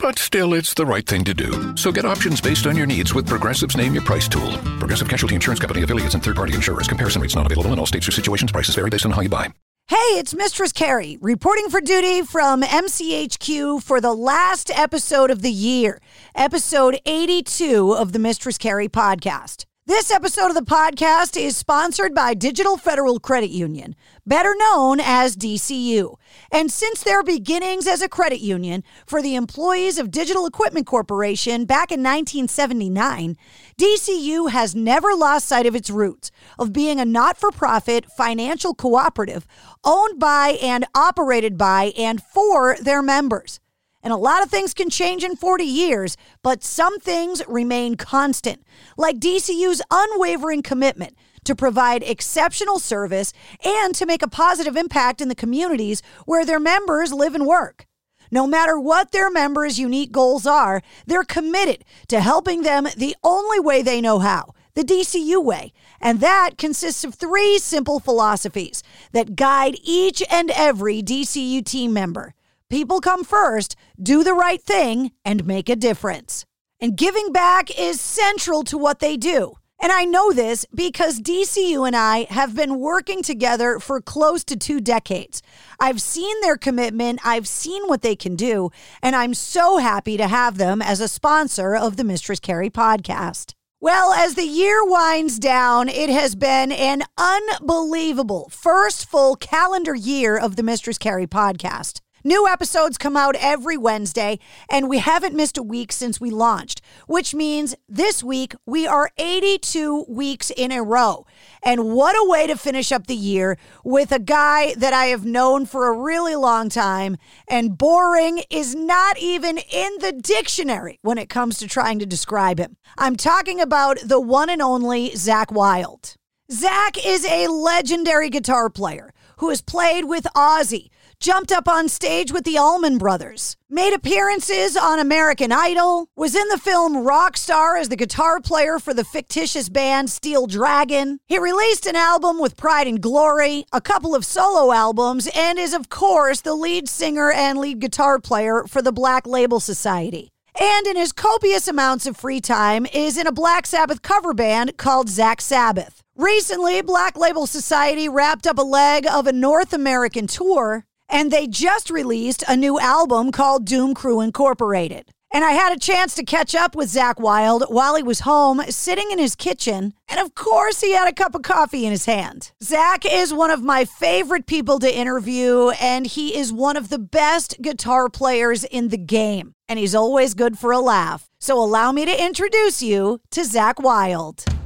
But still, it's the right thing to do. So get options based on your needs with Progressive's Name Your Price tool. Progressive Casualty Insurance Company affiliates and third-party insurers. Comparison rates not available in all states or situations. Prices vary based on how you buy. Hey, it's Mistress Carrie reporting for duty from MCHQ for the last episode of the year, episode 82 of the Mistress Carrie podcast. This episode of the podcast is sponsored by Digital Federal Credit Union, better known as DCU. And since their beginnings as a credit union for the employees of Digital Equipment Corporation back in 1979, DCU has never lost sight of its roots of being a not for profit financial cooperative owned by and operated by and for their members. And a lot of things can change in 40 years, but some things remain constant, like DCU's unwavering commitment to provide exceptional service and to make a positive impact in the communities where their members live and work. No matter what their members' unique goals are, they're committed to helping them the only way they know how the DCU way. And that consists of three simple philosophies that guide each and every DCU team member. People come first, do the right thing, and make a difference. And giving back is central to what they do. And I know this because DCU and I have been working together for close to two decades. I've seen their commitment, I've seen what they can do, and I'm so happy to have them as a sponsor of the Mistress Carrie podcast. Well, as the year winds down, it has been an unbelievable first full calendar year of the Mistress Carrie podcast. New episodes come out every Wednesday, and we haven't missed a week since we launched, which means this week we are 82 weeks in a row. And what a way to finish up the year with a guy that I have known for a really long time, and boring is not even in the dictionary when it comes to trying to describe him. I'm talking about the one and only Zakk Wylde. Zakk is a legendary guitar player who has played with Ozzy jumped up on stage with the Allman Brothers, made appearances on American Idol, was in the film Rockstar as the guitar player for the fictitious band Steel Dragon. He released an album with Pride and Glory, a couple of solo albums, and is, of course, the lead singer and lead guitar player for the Black Label Society. And in his copious amounts of free time is in a Black Sabbath cover band called Zakk Sabbath. Recently, Black Label Society wrapped up a leg of a North American tour and they just released a new album called Doom Crew Incorporated. And I had a chance to catch up with Zakk Wylde while he was home, sitting in his kitchen. And of course, he had a cup of coffee in his hand. Zakk is one of my favorite people to interview, and he is one of the best guitar players in the game. And he's always good for a laugh. So allow me to introduce you to Zakk Wylde.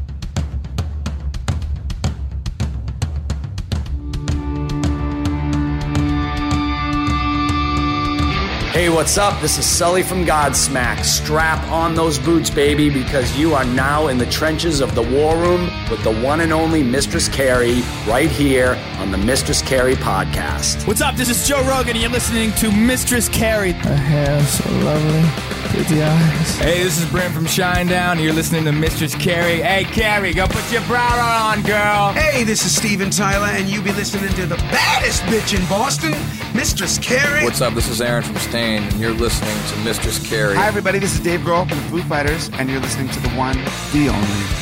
Hey, what's up? This is Sully from Godsmack. Strap on those boots, baby, because you are now in the trenches of the war room with the one and only Mistress Carrie right here on the the Mistress Carrie podcast. What's up? This is Joe Rogan, and you're listening to Mistress Carrie. Her hair so lovely. Pretty eyes. Hey, this is Brent from Shinedown, and you're listening to Mistress Carrie. Hey, Carrie, go put your bra on, girl. Hey, this is Steven Tyler, and you be listening to the baddest bitch in Boston, Mistress Carrie. What's up? This is Aaron from Staind, and you're listening to Mistress Carrie. Hi, everybody. This is Dave Grohl from the Foo Fighters, and you're listening to the one, the only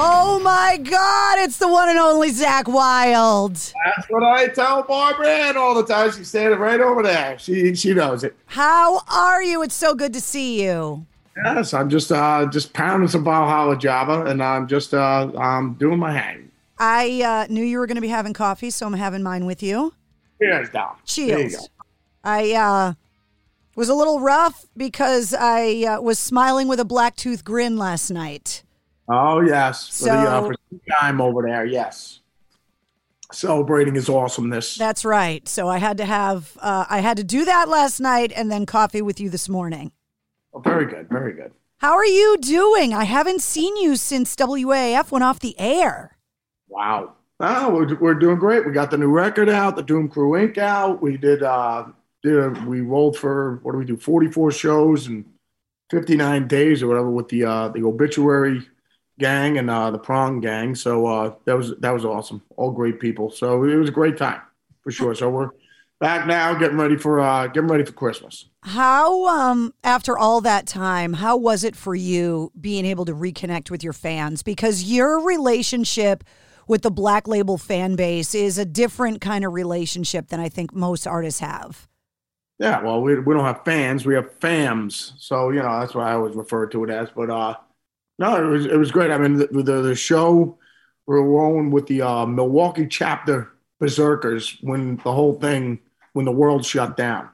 Oh my God, it's the one and only Zakk Wylde. That's what I tell Barbara Ann all the time. She's standing right over there. She she knows it. How are you? It's so good to see you. Yes, I'm just uh just pounding some Valhalla Java, and I'm just uh I'm doing my hang. I uh, knew you were going to be having coffee, so I'm having mine with you. Cheers, down. Cheers. I uh, was a little rough because I uh, was smiling with a black tooth grin last night. Oh yes, So- for the uh, for time over there. Yes, celebrating his awesomeness. That's right. So I had to have uh, I had to do that last night and then coffee with you this morning. Oh, very good, very good. How are you doing? I haven't seen you since WAAF went off the air. Wow. Oh, we're, we're doing great. We got the new record out, the Doom Crew Inc. out. We did, uh, did we rolled for, what do we do, 44 shows and 59 days or whatever with the, uh, the obituary gang and, uh, the prong gang. So, uh, that was, that was awesome. All great people. So it was a great time for sure. So we're back now getting ready for, uh, getting ready for Christmas. How um after all that time, how was it for you being able to reconnect with your fans because your relationship with the Black Label fan base is a different kind of relationship than I think most artists have. Yeah, well, we, we don't have fans, we have fams. So you know that's what I always refer to it as. But uh, no, it was it was great. I mean, the the, the show we were rolling with the uh, Milwaukee chapter Berserkers when the whole thing when the world shut down.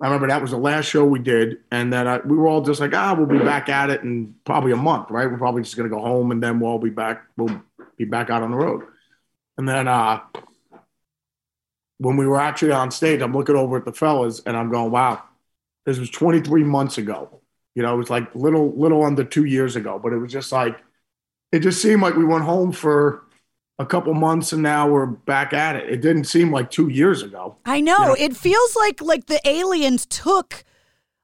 I remember that was the last show we did, and then I, we were all just like, ah, we'll be back at it in probably a month, right? We're probably just gonna go home, and then we'll be back. We'll be back out on the road. And then uh, when we were actually on stage, I'm looking over at the fellas and I'm going, wow, this was 23 months ago. You know, it was like little, little under two years ago, but it was just like, it just seemed like we went home for a couple months and now we're back at it. It didn't seem like two years ago. I know. It feels like like the aliens took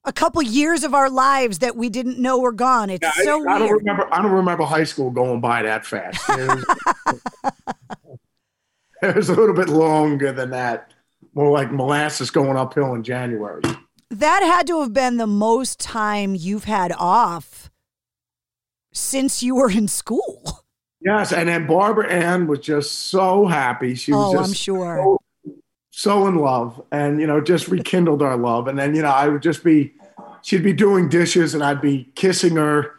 a couple years of our lives that we didn't know were gone. It's Yeah, I- so I, don't remember. I don't remember high school going by that fast. It was, it was a little bit longer than that. More like molasses going uphill in January. That had to have been the most time you've had off since you were in school. Yes, and then Barbara Ann was just so happy. She was Oh, just I'm sure. so, so in love, and you know, just rekindled our love. And then you know, I would just be, she'd be doing dishes, and I'd be kissing her in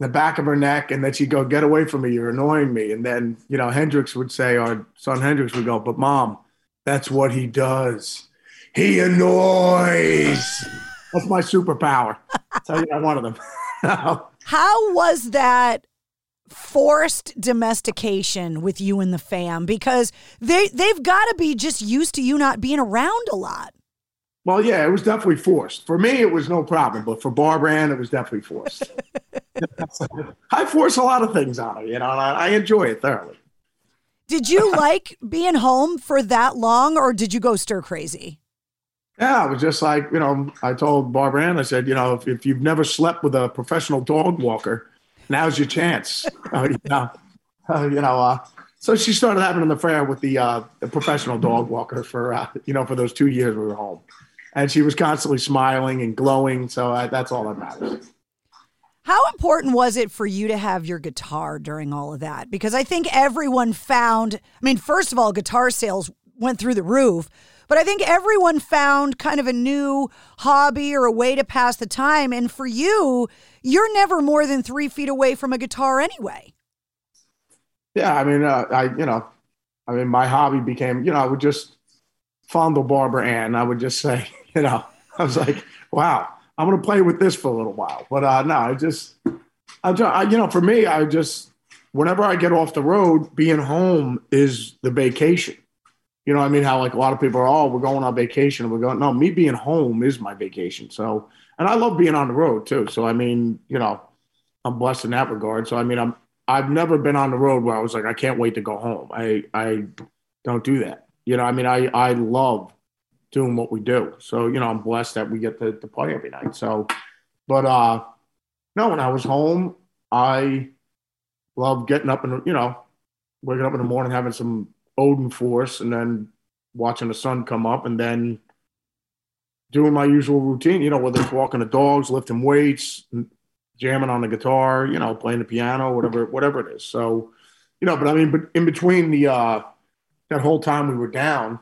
the back of her neck, and then she'd go, "Get away from me! You're annoying me." And then you know, Hendrix would say, our son Hendrix would go, "But mom, that's what he does. He annoys." That's my superpower. So you know, one of them. How was that forced domestication with you and the fam? Because they they've got to be just used to you not being around a lot. Well, yeah, it was definitely forced. For me, it was no problem, but for Barbara Ann, it was definitely forced. I force a lot of things on her, you know, and I, I enjoy it thoroughly. Did you like being home for that long, or did you go stir crazy? Yeah, it was just like, you know, I told Barbara Ann, I said, you know, if, if you've never slept with a professional dog walker, now's your chance. Uh, you know, uh, you know uh, so she started having an affair with the, uh, the professional dog walker for, uh, you know, for those two years we were home. And she was constantly smiling and glowing. So uh, that's all that matters. How important was it for you to have your guitar during all of that? Because I think everyone found, I mean, first of all, guitar sales went through the roof, but I think everyone found kind of a new hobby or a way to pass the time. And for you, you're never more than three feet away from a guitar anyway. Yeah, I mean, uh, I you know, I mean, my hobby became you know I would just fondle Barbara Ann. I would just say you know I was like, wow, I'm gonna play with this for a little while. But uh, no, I just I, I you know for me I just whenever I get off the road, being home is the vacation. You know, I mean, how like a lot of people are, oh, we're going on vacation. We're going, no, me being home is my vacation. So, and I love being on the road too. So, I mean, you know, I'm blessed in that regard. So, I mean, I'm, I've never been on the road where I was like, I can't wait to go home. I, I don't do that. You know, I mean, I, I love doing what we do. So, you know, I'm blessed that we get to, to play every night. So, but, uh, no, when I was home, I love getting up and, you know, waking up in the morning, having some Odin Force and then watching the sun come up and then doing my usual routine, you know, whether it's walking the dogs, lifting weights, jamming on the guitar, you know, playing the piano, whatever, whatever it is. So, you know, but I mean, but in between the uh that whole time we were down,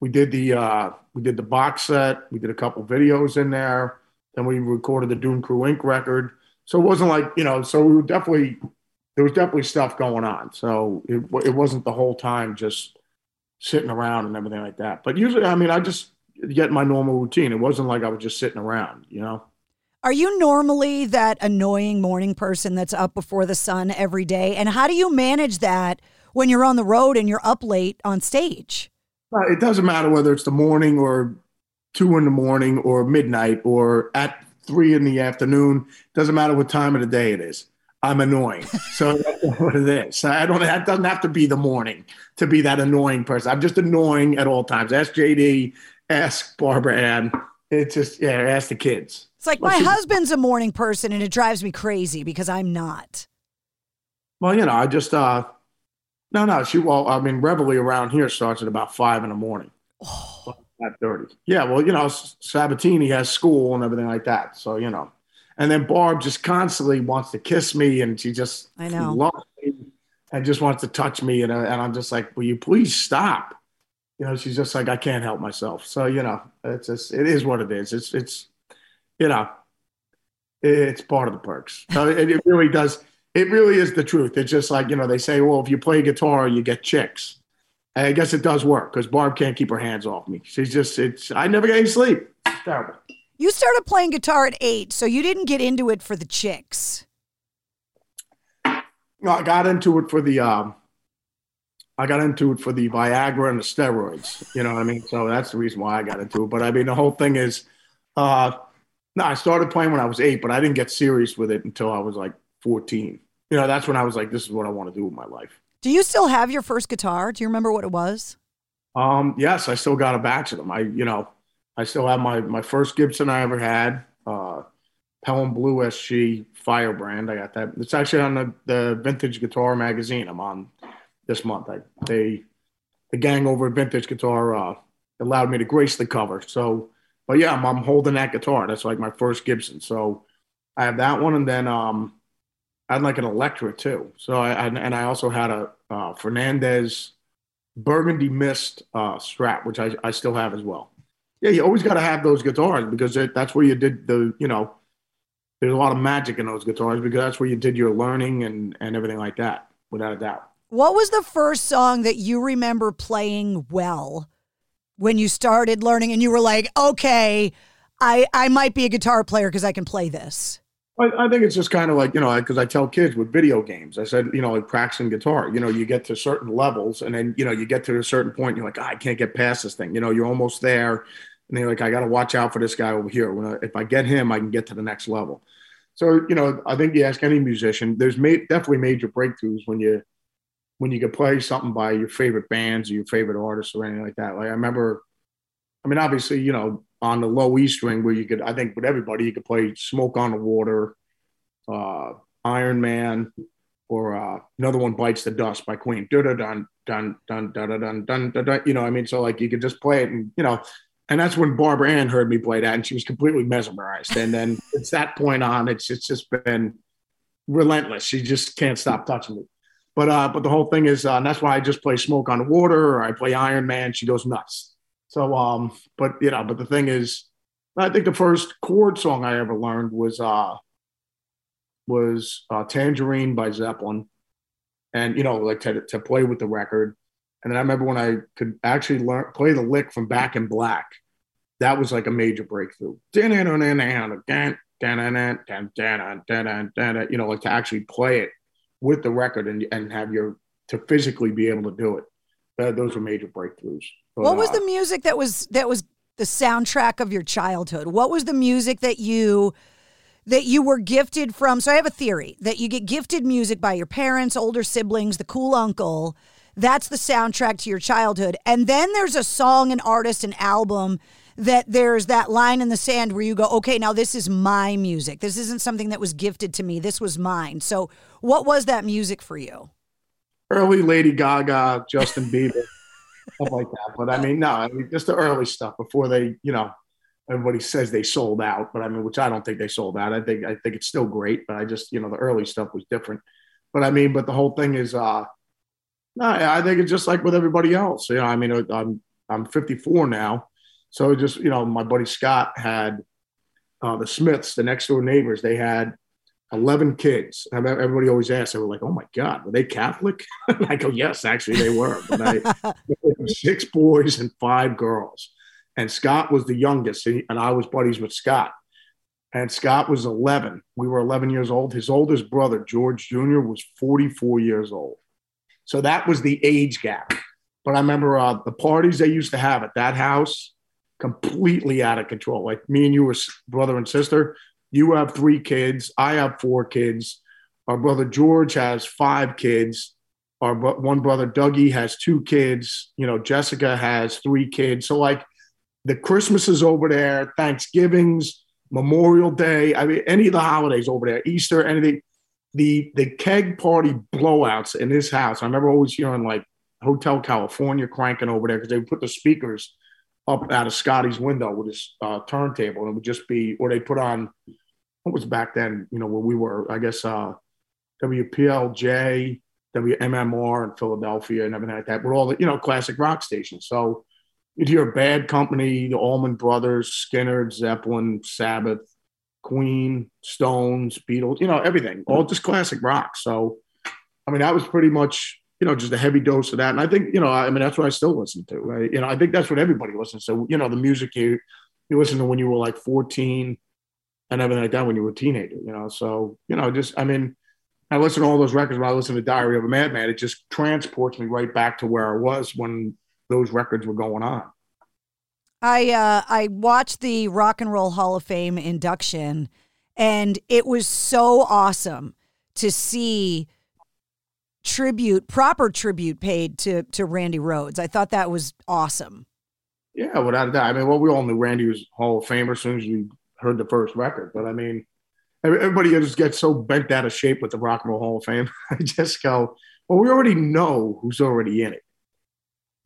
we did the uh we did the box set, we did a couple videos in there, then we recorded the Doom Crew Inc. record. So it wasn't like, you know, so we were definitely there was definitely stuff going on. So it, it wasn't the whole time just sitting around and everything like that. But usually, I mean, I just get my normal routine. It wasn't like I was just sitting around, you know? Are you normally that annoying morning person that's up before the sun every day? And how do you manage that when you're on the road and you're up late on stage? it doesn't matter whether it's the morning or two in the morning or midnight or at three in the afternoon. It Doesn't matter what time of the day it is. I'm annoying. So that's what it is. I don't. That doesn't have to be the morning to be that annoying person. I'm just annoying at all times. Ask JD. Ask Barbara Ann. It's just yeah. Ask the kids. It's like my husband's a morning person, and it drives me crazy because I'm not. Well, you know, I just uh, no, no. She well, I mean, reveille around here starts at about five in the morning. Oh. At thirty. Yeah. Well, you know, Sabatini has school and everything like that. So you know. And then Barb just constantly wants to kiss me, and she just I know loves me and just wants to touch me, and, uh, and I'm just like, will you please stop? You know, she's just like, I can't help myself. So you know, it's just it is what it is. It's it's you know, it's part of the perks. So it, it really does. It really is the truth. It's just like you know, they say, well, if you play guitar, you get chicks. And I guess it does work because Barb can't keep her hands off me. She's just it's. I never get any sleep. It's terrible. You started playing guitar at eight, so you didn't get into it for the chicks. No, I got into it for the um, I got into it for the Viagra and the steroids. You know what I mean? So that's the reason why I got into it. But I mean, the whole thing is, uh, no, I started playing when I was eight, but I didn't get serious with it until I was like 14. You know, that's when I was like, this is what I want to do with my life. Do you still have your first guitar? Do you remember what it was? Um, yes, I still got a batch of them. I, you know, I still have my my first Gibson I ever had, uh, Pelham Blue SG Firebrand. I got that. It's actually on the, the Vintage Guitar magazine. I'm on this month. I, they the gang over at Vintage Guitar uh, allowed me to grace the cover. So, but yeah, I'm, I'm holding that guitar. That's like my first Gibson. So I have that one, and then um, I had like an Electra too. So I, I and I also had a uh, Fernandes Burgundy Mist uh, Strat, which I, I still have as well yeah, you always got to have those guitars because it, that's where you did the, you know, there's a lot of magic in those guitars because that's where you did your learning and, and everything like that, without a doubt. What was the first song that you remember playing well when you started learning and you were like, okay, I, I might be a guitar player because I can play this? I, think it's just kind of like, you know, because I tell kids with video games, I said, you know, like practicing guitar, you know, you get to certain levels and then, you know, you get to a certain point, you're like, oh, I can't get past this thing. You know, you're almost there and they're like, I got to watch out for this guy over here. When I, if I get him, I can get to the next level. So you know, I think you ask any musician, there's definitely major breakthroughs when you when you can play something by your favorite bands or your favorite artists or anything like that. Like I remember, I mean, obviously, you know, on the low E string where you could, I think with everybody, you could play Smoke on the Water, uh, Iron Man, or uh, another one bites the dust by Queen. Dun dun dun dun dun dun dun dun. You know, I mean, so like you could just play it, and you know, and that's when Barbara Ann heard me play that, and she was completely mesmerized. And then it's that point on, it's it's just been relentless. She just can't stop touching me. But uh, but the whole thing is, uh, that's why I just play Smoke on the Water, or I play Iron Man. She goes nuts. So um, but you know, but the thing is, I think the first chord song I ever learned was uh was uh, Tangerine by Zeppelin. and you know, like to to play with the record. And then I remember when I could actually learn play the lick from Back in Black. That was like a major breakthrough. You know, like to actually play it with the record and, and have your to physically be able to do it. That, those were major breakthroughs. But, what was uh, the music that was that was the soundtrack of your childhood? What was the music that you that you were gifted from? So I have a theory that you get gifted music by your parents, older siblings, the cool uncle. That's the soundtrack to your childhood. And then there's a song, an artist, an album that there's that line in the sand where you go, okay, now this is my music. This isn't something that was gifted to me. This was mine. So, what was that music for you? Early Lady Gaga, Justin Bieber, stuff like that. But I mean, no, I mean, just the early stuff before they, you know, everybody says they sold out, but I mean, which I don't think they sold out. I think I think it's still great, but I just, you know, the early stuff was different. But I mean, but the whole thing is, uh, no, I think it's just like with everybody else. You know, I mean, I'm I'm 54 now so just you know, my buddy Scott had uh, the Smiths, the next door neighbors. They had eleven kids. I mean, everybody always asks. They were like, "Oh my God, were they Catholic?" I go, "Yes, actually, they were." But I, six boys and five girls, and Scott was the youngest, and I was buddies with Scott. And Scott was 11. We were 11 years old. His oldest brother, George Jr., was 44 years old. So that was the age gap. But I remember uh, the parties they used to have at that house completely out of control. Like me and you were brother and sister. You have three kids. I have four kids. Our brother George has five kids. Our one brother Dougie has two kids. You know, Jessica has three kids. So like the Christmases over there, Thanksgivings, Memorial Day. I mean, any of the holidays over there, Easter, anything. The the keg party blowouts in this house. I remember always hearing like Hotel California cranking over there because they would put the speakers up out of Scotty's window with his uh, turntable, and it would just be, or they put on what was back then, you know, where we were, I guess, uh, WPLJ, WMMR in Philadelphia, and everything like that. We're all the, you know, classic rock stations. So you'd hear Bad Company, the Allman Brothers, Skynyrd, Zeppelin, Sabbath, Queen, Stones, Beatles, you know, everything, all just classic rock. So, I mean, that was pretty much you know, just a heavy dose of that. And I think, you know, I mean, that's what I still listen to. Right? You know, I think that's what everybody listens to. You know, the music you you listen to when you were like 14 and everything like that when you were a teenager, you know. So, you know, just I mean, I listen to all those records when I listen to Diary of a Madman. It just transports me right back to where I was when those records were going on. I uh, I watched the Rock and Roll Hall of Fame induction, and it was so awesome to see tribute, proper tribute paid to to Randy Rhoads. I thought that was awesome. Yeah, without a doubt. I mean, well, we all knew Randy was Hall of Famer as soon as we heard the first record. But I mean, everybody just gets so bent out of shape with the Rock and Roll Hall of Fame. I just go, well, we already know who's already in it.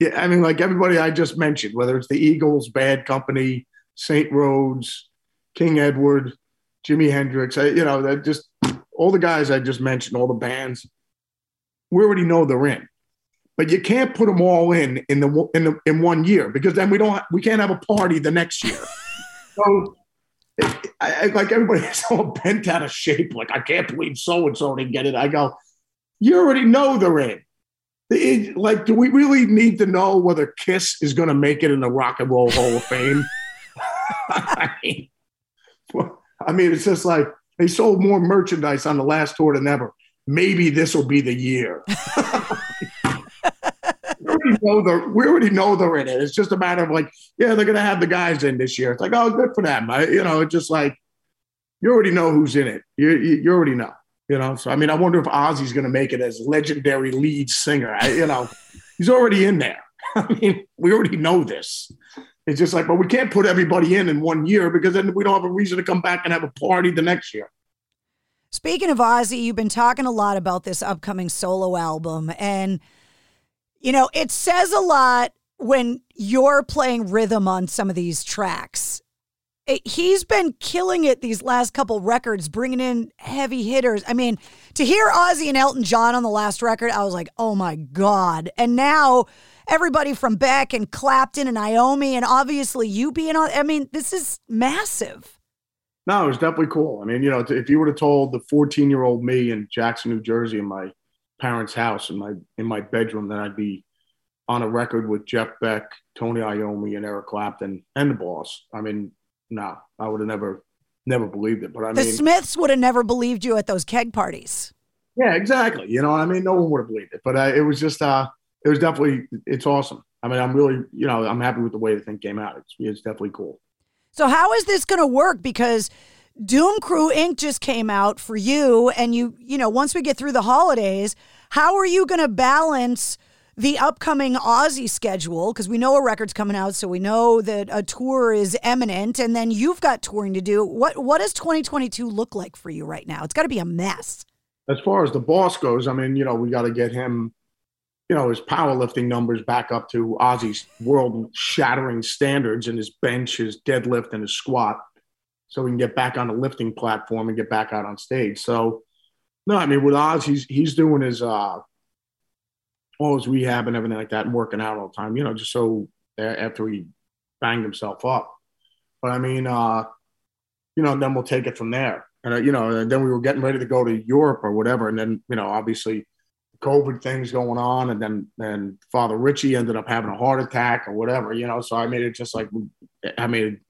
Yeah, I mean, like everybody I just mentioned, whether it's the Eagles, Bad Company, St. Rhoads, King Edward, Jimi Hendrix, I, you know, that just all the guys I just mentioned, all the bands we already know they're in. But you can't put them all in in the in the, in one year because then we don't we can't have a party the next year. so I, I, like everybody's all bent out of shape. Like I can't believe so and so didn't get it. I go, you already know they're in. It, like, do we really need to know whether Kiss is going to make it in the Rock and Roll Hall of Fame? I, mean, I mean, it's just like they sold more merchandise on the last tour than ever maybe this will be the year. we, already know they're, we already know they're in it. It's just a matter of like, yeah, they're going to have the guys in this year. It's like, oh, good for them. I, you know, it's just like, you already know who's in it. You, you, you already know, you know? So, I mean, I wonder if Ozzy's going to make it as legendary lead singer. I, you know, he's already in there. I mean, we already know this. It's just like, but we can't put everybody in in one year because then we don't have a reason to come back and have a party the next year. Speaking of Ozzy, you've been talking a lot about this upcoming solo album. And, you know, it says a lot when you're playing rhythm on some of these tracks. He's been killing it these last couple records, bringing in heavy hitters. I mean, to hear Ozzy and Elton John on the last record, I was like, oh my God. And now everybody from Beck and Clapton and Iommi, and obviously you being on, I mean, this is massive. No, it was definitely cool. I mean, you know, if you would have told the 14 year old me in Jackson, New Jersey, in my parents' house in my in my bedroom that I'd be on a record with Jeff Beck, Tony Iommi, and Eric Clapton and the Boss. I mean, no, I would have never never believed it. But I the mean, the Smiths would have never believed you at those keg parties. Yeah, exactly. You know, I mean, no one would have believed it, but uh, it was just, uh, it was definitely, it's awesome. I mean, I'm really, you know, I'm happy with the way the thing came out. It's, it's definitely cool. So how is this going to work? Because Doom Crew Inc. just came out for you, and you, you know, once we get through the holidays, how are you going to balance? The upcoming Ozzy schedule because we know a record's coming out, so we know that a tour is imminent, and then you've got touring to do. What what does 2022 look like for you right now? It's got to be a mess. As far as the boss goes, I mean, you know, we got to get him, you know, his powerlifting numbers back up to Ozzy's world-shattering standards, and his bench, his deadlift, and his squat, so we can get back on the lifting platform and get back out on stage. So, no, I mean, with Oz, he's he's doing his. uh all his rehab and everything like that and working out all the time, you know, just so after he banged himself up. But I mean, uh, you know, then we'll take it from there. And, uh, you know, and then we were getting ready to go to Europe or whatever. And then, you know, obviously COVID things going on. And then, then Father Richie ended up having a heart attack or whatever, you know. So I made it just like, I mean,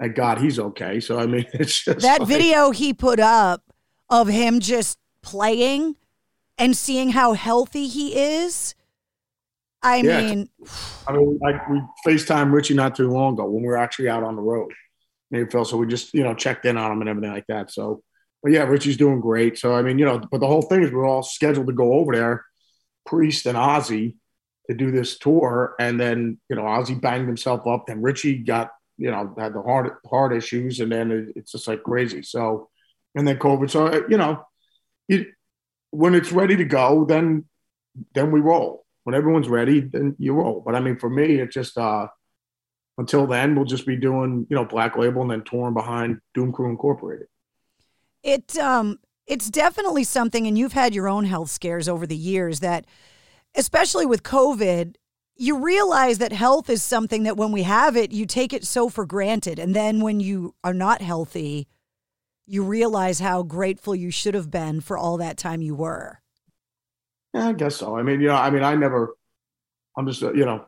thank God he's okay. So I mean, it's just that like, video he put up of him just playing and seeing how healthy he is. I yeah, mean, I mean, like we FaceTime Richie not too long ago when we were actually out on the road. Maybe Phil, so we just you know checked in on him and everything like that. So, but yeah, Richie's doing great. So I mean, you know, but the whole thing is we're all scheduled to go over there, Priest and Ozzy, to do this tour, and then you know Ozzy banged himself up, and Richie got you know had the heart heart issues, and then it, it's just like crazy. So, and then COVID. So you know, it, when it's ready to go, then then we roll. When everyone's ready, then you roll. But I mean, for me, it's just uh, until then, we'll just be doing you know Black Label and then touring behind Doom Crew Incorporated. It um, it's definitely something, and you've had your own health scares over the years that, especially with COVID, you realize that health is something that when we have it, you take it so for granted, and then when you are not healthy you realize how grateful you should have been for all that time you were. Yeah, I guess so. I mean, you know, I mean, I never, I'm just, you know,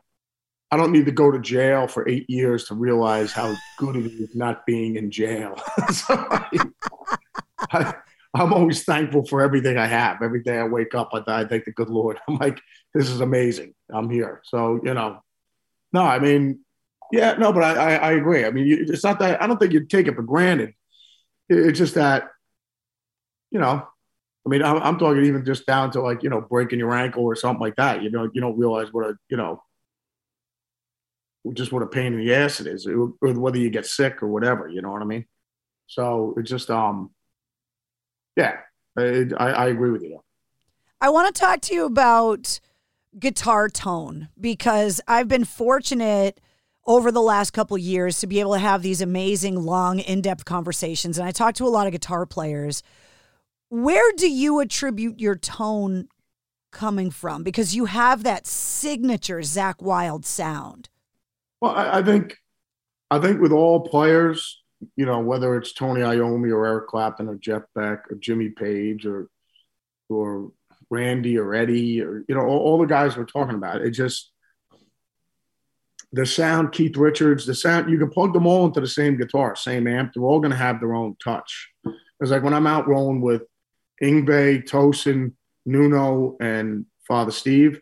I don't need to go to jail for eight years to realize how good it is not being in jail. so I, am always thankful for everything I have. Every day I wake up, I, I thank the good Lord. I'm like, this is amazing. I'm here. So, you know, no, I mean, yeah, no, but I, I, I agree. I mean, it's not that I don't think you take it for granted it's just that, you know, I mean, I'm, I'm, talking even just down to like, you know, breaking your ankle or something like that. You know, you don't realize what a, you know, just what a pain in the ass it is, or whether you get sick or whatever. You know what I mean? So it just, um, yeah, it, I, I agree with you. I want to talk to you about guitar tone because I've been fortunate over the last couple years to be able to have these amazing, long, in depth conversations. And I talk to a lot of guitar players. Where do you attribute your tone coming from? Because you have that signature Zakk Wylde sound. Well, I, I think, I think with all players, you know, whether it's Tony Iommi or Eric Clapton or Jeff Beck or Jimmy Page or, or Randy or Eddie or, you know, all, all the guys we're talking about, it just, the sound, Keith Richards, the sound, you can plug them all into the same guitar, same amp. They're all going to have their own touch. It's like when I'm out rolling with Yngwie, Tosin, Nuno, and Father Steve,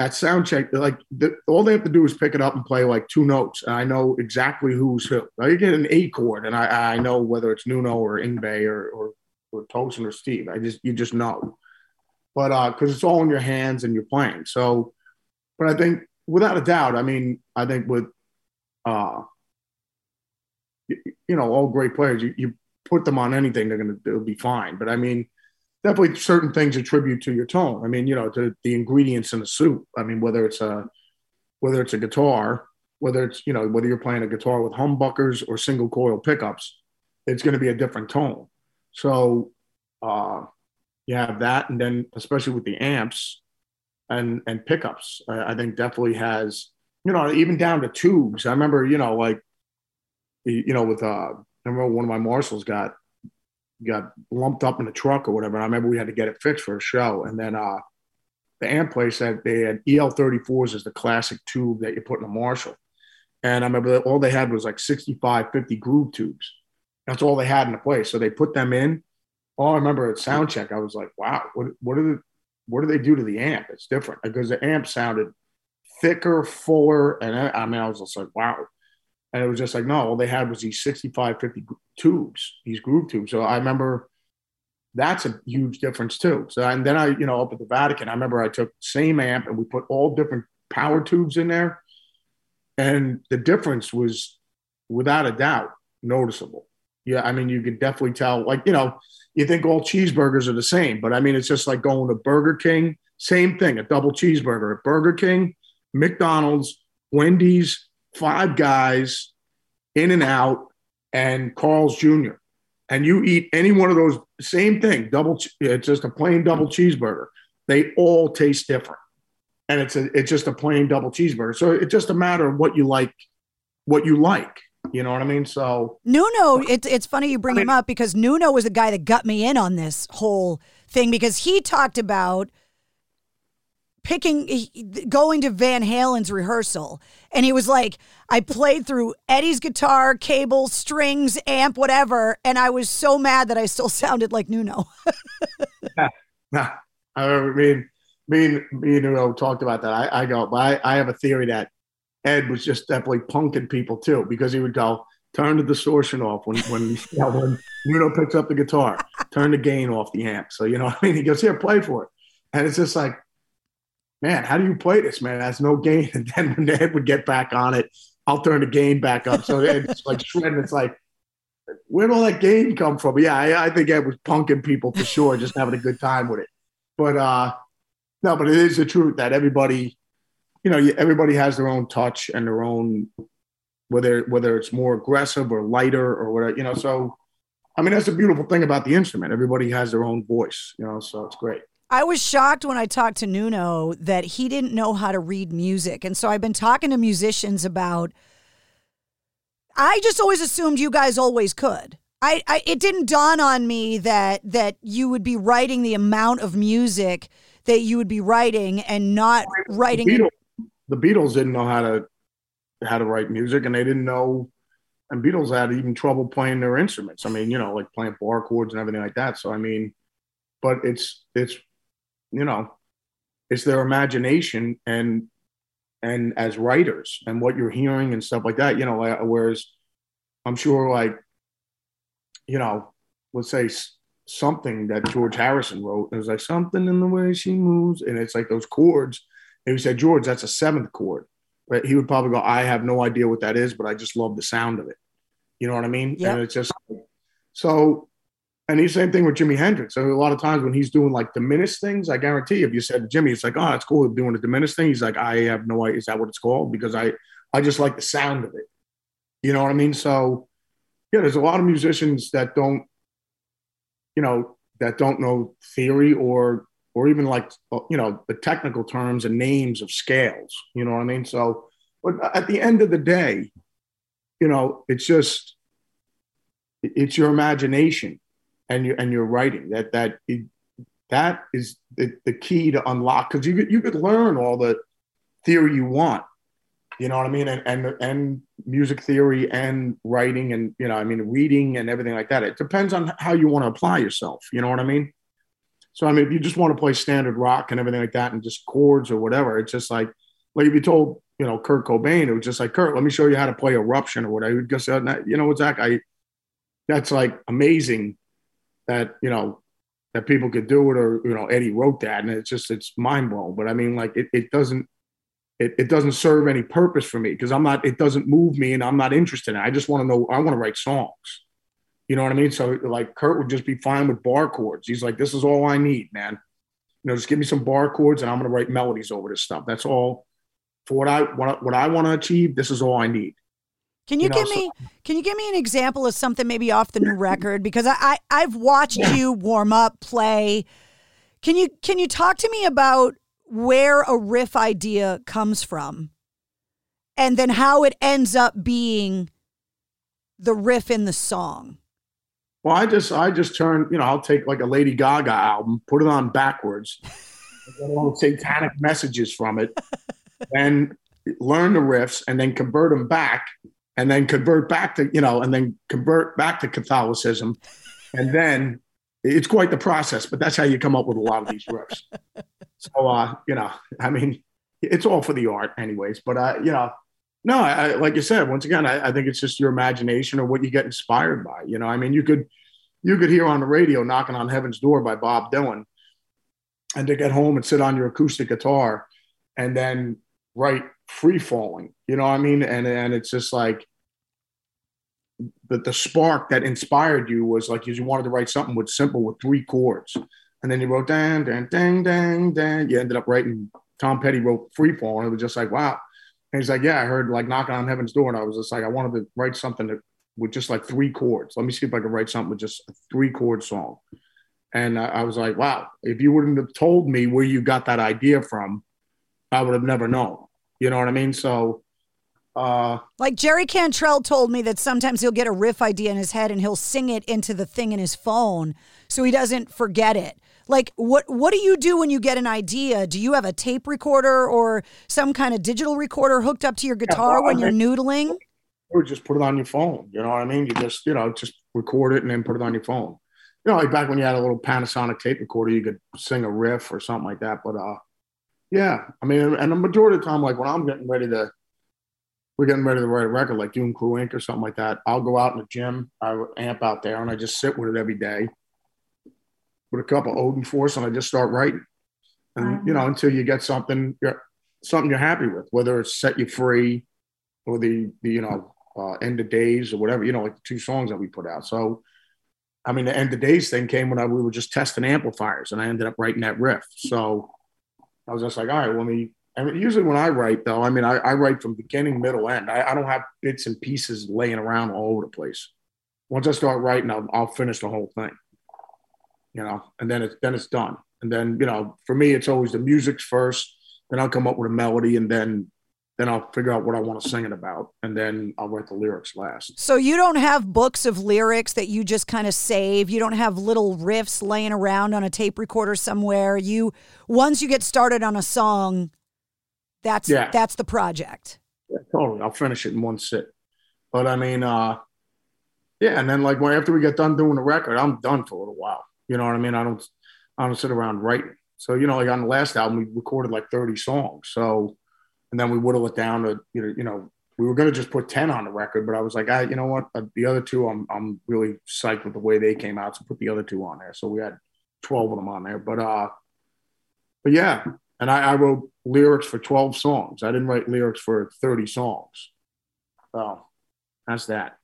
at sound check, like the, all they have to do is pick it up and play like two notes, and I know exactly who's who. I get an A chord, and I, I know whether it's Nuno or Yngwie or, or or Tosin or Steve. I just you just know, but uh, because it's all in your hands and you're playing. So, but I think without a doubt, I mean, I think with, uh, you, you know, all great players, you, you put them on anything, they're going to, it'll be fine. But I mean, definitely certain things attribute to your tone. I mean, you know, to the ingredients in a soup. I mean, whether it's a, whether it's a guitar, whether it's, you know, whether you're playing a guitar with humbuckers or single coil pickups, it's going to be a different tone. So, uh, you have that. And then, especially with the amps, and and pickups. I, I think definitely has you know even down to tubes. I remember you know like you know with uh I remember one of my Marshalls got got lumped up in the truck or whatever. And I remember we had to get it fixed for a show, and then uh the amp place said they had EL34s as the classic tube that you put in a Marshall. And I remember all they had was like 65, 50 groove tubes. That's all they had in the place. So they put them in. Oh, I remember at sound check, I was like, wow, what, what are the, what do they do to the amp? It's different because the amp sounded thicker, fuller. And I, I mean, I was just like, wow. And it was just like, no, all they had was these 65, 50 tubes, these groove tubes. So I remember that's a huge difference too. So, and then I, you know, up at the Vatican, I remember I took same amp and we put all different power tubes in there. And the difference was without a doubt noticeable. Yeah. I mean, you could definitely tell, like, you know, you think all cheeseburgers are the same, but I mean, it's just like going to Burger King, same thing, a double cheeseburger at Burger King, McDonald's, Wendy's, Five Guys, In and Out, and Carl's Jr. And you eat any one of those, same thing, double. It's just a plain double cheeseburger. They all taste different, and it's a it's just a plain double cheeseburger. So it's just a matter of what you like, what you like. You know what I mean? So Nuno, it's it's funny you bring I mean, him up because Nuno was the guy that got me in on this whole thing because he talked about picking going to Van Halen's rehearsal and he was like I played through Eddie's guitar, cable, strings, amp, whatever and I was so mad that I still sounded like Nuno. yeah. I mean me and, me and Nuno talked about that. I, I go, but I, I have a theory that Ed was just definitely punking people too because he would go, turn the distortion off when when, when Nuno picks up the guitar, turn the gain off the amp. So you know, I mean, he goes here, play for it, and it's just like man, how do you play this, man? That's no gain. And then when Ed would get back on it, I'll turn the gain back up. So it's like shredding. It's like, where'd all that gain come from? Yeah, I, I, think Ed was punking people for sure, just having a good time with it. But uh no, but it is the truth that everybody, you know, everybody has their own touch and their own whether whether it's more aggressive or lighter or whatever, you know. So I mean, that's the beautiful thing about the instrument. Everybody has their own voice, you know, so it's great. I was shocked when I talked to Nuno that he didn't know how to read music. And so I've been talking to musicians about I just always assumed you guys always could. I, I it didn't dawn on me that that you would be writing the amount of music that you would be writing and not writing Beatles, the Beatles didn't know how to how to write music and they didn't know and Beatles had even trouble playing their instruments. I mean, you know, like playing bar chords and everything like that. So I mean, but it's it's you know, it's their imagination and and as writers and what you're hearing and stuff like that. You know, whereas I'm sure like, you know, let's say something that George Harrison wrote. It was like something in the way she moves, and it's like those chords. And he said, George, that's a seventh chord. But He would probably go, I have no idea what that is, but I just love the sound of it. You know what I mean? Yeah. And it's just so and the same thing with Jimi Hendrix. So a lot of times when he's doing like diminished things, I guarantee if you said to Jimmy, it's like, oh, it's cool doing a diminished thing. He's like, I have no idea. Is that what it's called? Because I, I just like the sound of it. You know what I mean? So yeah, there's a lot of musicians that don't, you know, that don't know theory or, or even like, uh, you know, the technical terms and names of scales. You know what I mean? So, but at the end of the day, you know, it's just, it's your imagination and you and your writing that that that is the, the key to unlock because you could you could learn all the theory you want you know what i mean and, and and music theory and writing and you know i mean reading and everything like that it depends on how you want to apply yourself you know what i mean so i mean if you just want to play standard rock and everything like that and just chords or whatever it's just like like if you told you know kurt cobain it was just like kurt let me show you how to play eruption or whatever would just say you know what zakk i that's like amazing that you know that people could do it or you know Eddie wrote that and it's just it's mind blowing. But I mean like it, it doesn't it, it doesn't serve any purpose for me because I'm not it doesn't move me and I'm not interested in it. I just want to know I want to write songs. You know what I mean? So like Kurt would just be fine with bar chords. He's like, this is all I need, man. You know, just give me some bar chords and I'm gonna write melodies over this stuff. That's all for what I what, what I want to achieve, this is all I need. Can you, you know, give me can you give me an example of something maybe off the new record? Because I, I have watched you warm up, play. Can you can you talk to me about where a riff idea comes from? And then how it ends up being the riff in the song. Well, I just I just turn, you know, I'll take like a Lady Gaga album, put it on backwards, get all the satanic messages from it, and learn the riffs, and then convert them back, and then convert back to you know, and then convert back to Catholicism, and then it's quite the process. But that's how you come up with a lot of these riffs. So uh, you know, I mean, it's all for the art, anyways. But uh, you know, no, I, like you said, once again, I, I think it's just your imagination or what you get inspired by. You know, I mean, you could you could hear on the radio "Knocking on Heaven's Door" by Bob Dylan, and to get home and sit on your acoustic guitar, and then write "Free Falling." You know what I mean? And and it's just like the the spark that inspired you was like you wanted to write something with simple with three chords, and then you wrote "dang dang dang dang dang." You ended up writing. Tom Petty wrote "Free Falling." It was just like wow. And he's like, yeah, I heard like knocking on heaven's door, and I was just like, I wanted to write something that with just like three chords. Let me see if I can write something with just a three chord song. And I, I was like, wow, if you wouldn't have told me where you got that idea from, I would have never known. You know what I mean? So, uh, like Jerry Cantrell told me that sometimes he'll get a riff idea in his head and he'll sing it into the thing in his phone so he doesn't forget it. Like what what do you do when you get an idea? Do you have a tape recorder or some kind of digital recorder hooked up to your guitar yeah, well, when you're noodling? or just put it on your phone. You know what I mean? You just, you know, just record it and then put it on your phone. You know, like back when you had a little Panasonic tape recorder, you could sing a riff or something like that. But uh, yeah, I mean, and the majority of the time, like when I'm getting ready to, we're getting ready to write a record, like Doom Crew Inc. or something like that. I'll go out in the gym, I amp out there, and I just sit with it every day with a cup of Odin Force, and I just start writing. And you know, until you get something, you're, something you're happy with, whether it's set you free or the, the you know uh, End of Days or whatever, you know, like the two songs that we put out. So, I mean, the End of Days thing came when I, we were just testing amplifiers and I ended up writing that riff. So I was just like, all right, well, me. I mean, usually when I write though, I mean, I, I write from beginning, middle, end. I, I, don't have bits and pieces laying around all over the place. Once I start writing, I'll, I'll finish the whole thing, you know, and then it's, then it's done. And then, you know, for me, it's always the music's first, then I'll come up with a melody and then then I'll figure out what I want to sing it about, and then I'll write the lyrics last. So you don't have books of lyrics that you just kind of save. You don't have little riffs laying around on a tape recorder somewhere. You once you get started on a song, that's yeah. that's the project. Yeah, totally. I'll finish it in one sit. But I mean, uh, yeah, and then like when after we get done doing the record, I'm done for a little while. You know what I mean? I don't I don't sit around writing. So you know, like on the last album, we recorded like 30 songs. So and then we whittle it down to you know, you know we were going to just put 10 on the record, but I was like, I, you know what, uh, the other two, I'm, I'm really psyched with the way they came out. So put the other two on there. So we had 12 of them on there, but, uh, but yeah. And I, I wrote lyrics for 12 songs. I didn't write lyrics for 30 songs. So that's that.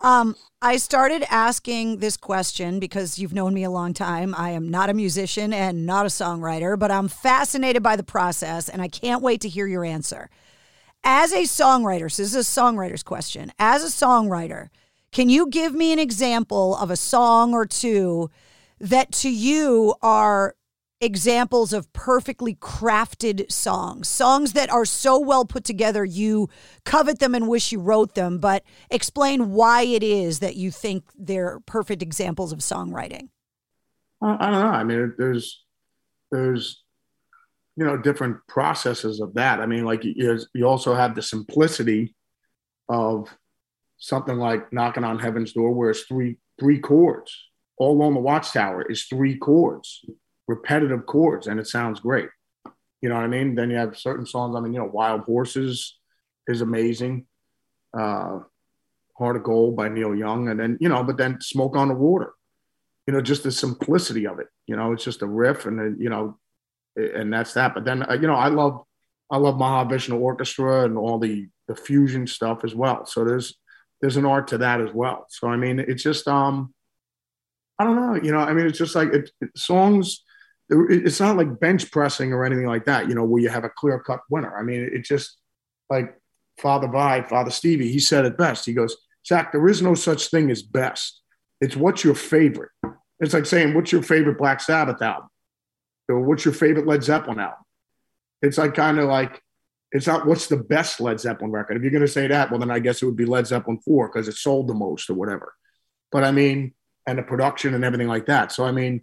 Um, I started asking this question because you've known me a long time. I am not a musician and not a songwriter, but I'm fascinated by the process and I can't wait to hear your answer. As a songwriter, so this is a songwriter's question. As a songwriter, can you give me an example of a song or two that to you are examples of perfectly crafted songs, songs that are so well put together you covet them and wish you wrote them, but explain why it is that you think they're perfect examples of songwriting. I don't know. I mean, there's there's you know different processes of that. I mean, like you, also have the simplicity of something like knocking on heaven's door, where it's three three chords. All Along the watchtower is three chords repetitive chords and it sounds great. You know what I mean? Then you have certain songs. I mean, you know, Wild Horses is amazing. Uh, Heart of Gold by Neil Young. And then, you know, but then Smoke on the Water, you know, just the simplicity of it. You know, it's just a riff and, then, you know, and that's that. But then, uh, you know, I love, I love Mahavishnu Orchestra and all the, the fusion stuff as well. So there's, there's an art to that as well. So, I mean, it's just, um, I don't know, you know, I mean, it's just like it, it, songs, it's not like bench pressing or anything like that, you know, where you have a clear cut winner. I mean, it's just like Father Vi, Father Stevie, he said it best. He goes, Zakk, there is no such thing as best. It's what's your favorite. It's like saying, what's your favorite Black Sabbath album? Or what's your favorite Led Zeppelin album? It's like kind of like, it's not what's the best Led Zeppelin record. If you're going to say that, well, then I guess it would be Led Zeppelin 4 because it sold the most or whatever. But I mean, and the production and everything like that. So, I mean,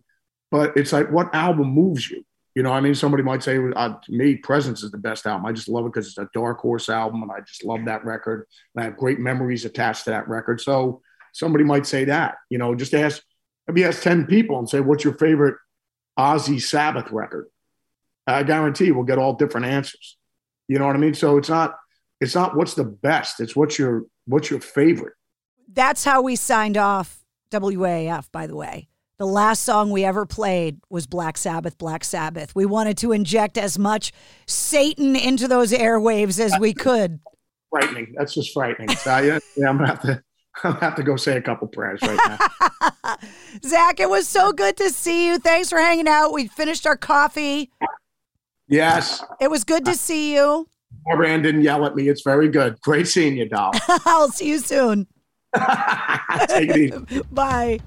but it's like what album moves you You know, I mean, somebody might say, uh, to me, Presence is the best album. I just love it because it's a Dark Horse album, and I just love that record. And I have great memories attached to that record. So somebody might say that. You know, just ask, maybe ask ten people and say, "What's your favorite Ozzy Sabbath record?" I guarantee we'll get all different answers. You know what I mean? So it's not, it's not what's the best. It's what's your what's your favorite. That's how we signed off WAAF, by the way. The last song we ever played was Black Sabbath, Black Sabbath. We wanted to inject as much Satan into those airwaves as we could. Frightening. That's just frightening. So, yeah, I'm gonna have to I'm gonna have to go say a couple prayers right now. Zakk, it was so good to see you. Thanks for hanging out. We finished our coffee. Yes. It was good to see you. Brand didn't yell at me. It's very good. Great seeing you, doll. I'll see you soon. Take it easy. Bye.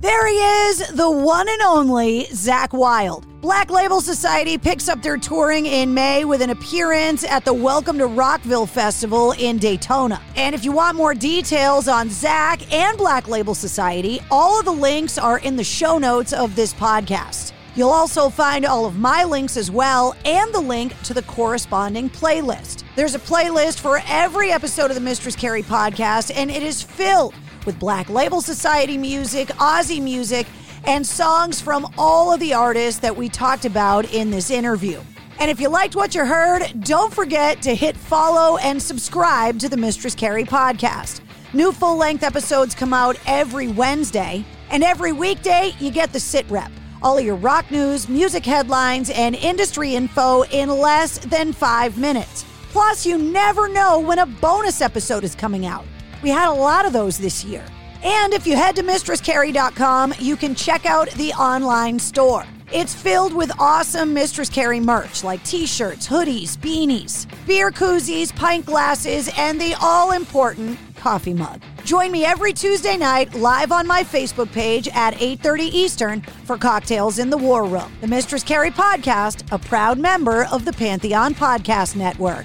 There he is, the one and only Zakk Wylde. Black Label Society picks up their touring in May with an appearance at the Welcome to Rockville Festival in Daytona. And if you want more details on Zakk and Black Label Society, all of the links are in the show notes of this podcast. You'll also find all of my links as well and the link to the corresponding playlist. There's a playlist for every episode of the Mistress Carrie podcast, and it is filled with Black Label Society music, Ozzy music, and songs from all of the artists that we talked about in this interview. And if you liked what you heard, don't forget to hit follow and subscribe to the Mistress Carrie podcast. New full length episodes come out every Wednesday, and every weekday you get the sit rep. All of your rock news, music headlines, and industry info in less than five minutes. Plus, you never know when a bonus episode is coming out. We had a lot of those this year. And if you head to mistresscarrie.com, you can check out the online store. It's filled with awesome Mistress Carrie merch like t shirts, hoodies, beanies, beer koozies, pint glasses, and the all important coffee mug. Join me every Tuesday night live on my Facebook page at 8:30 Eastern for Cocktails in the War Room. The Mistress Carrie podcast, a proud member of the Pantheon Podcast Network.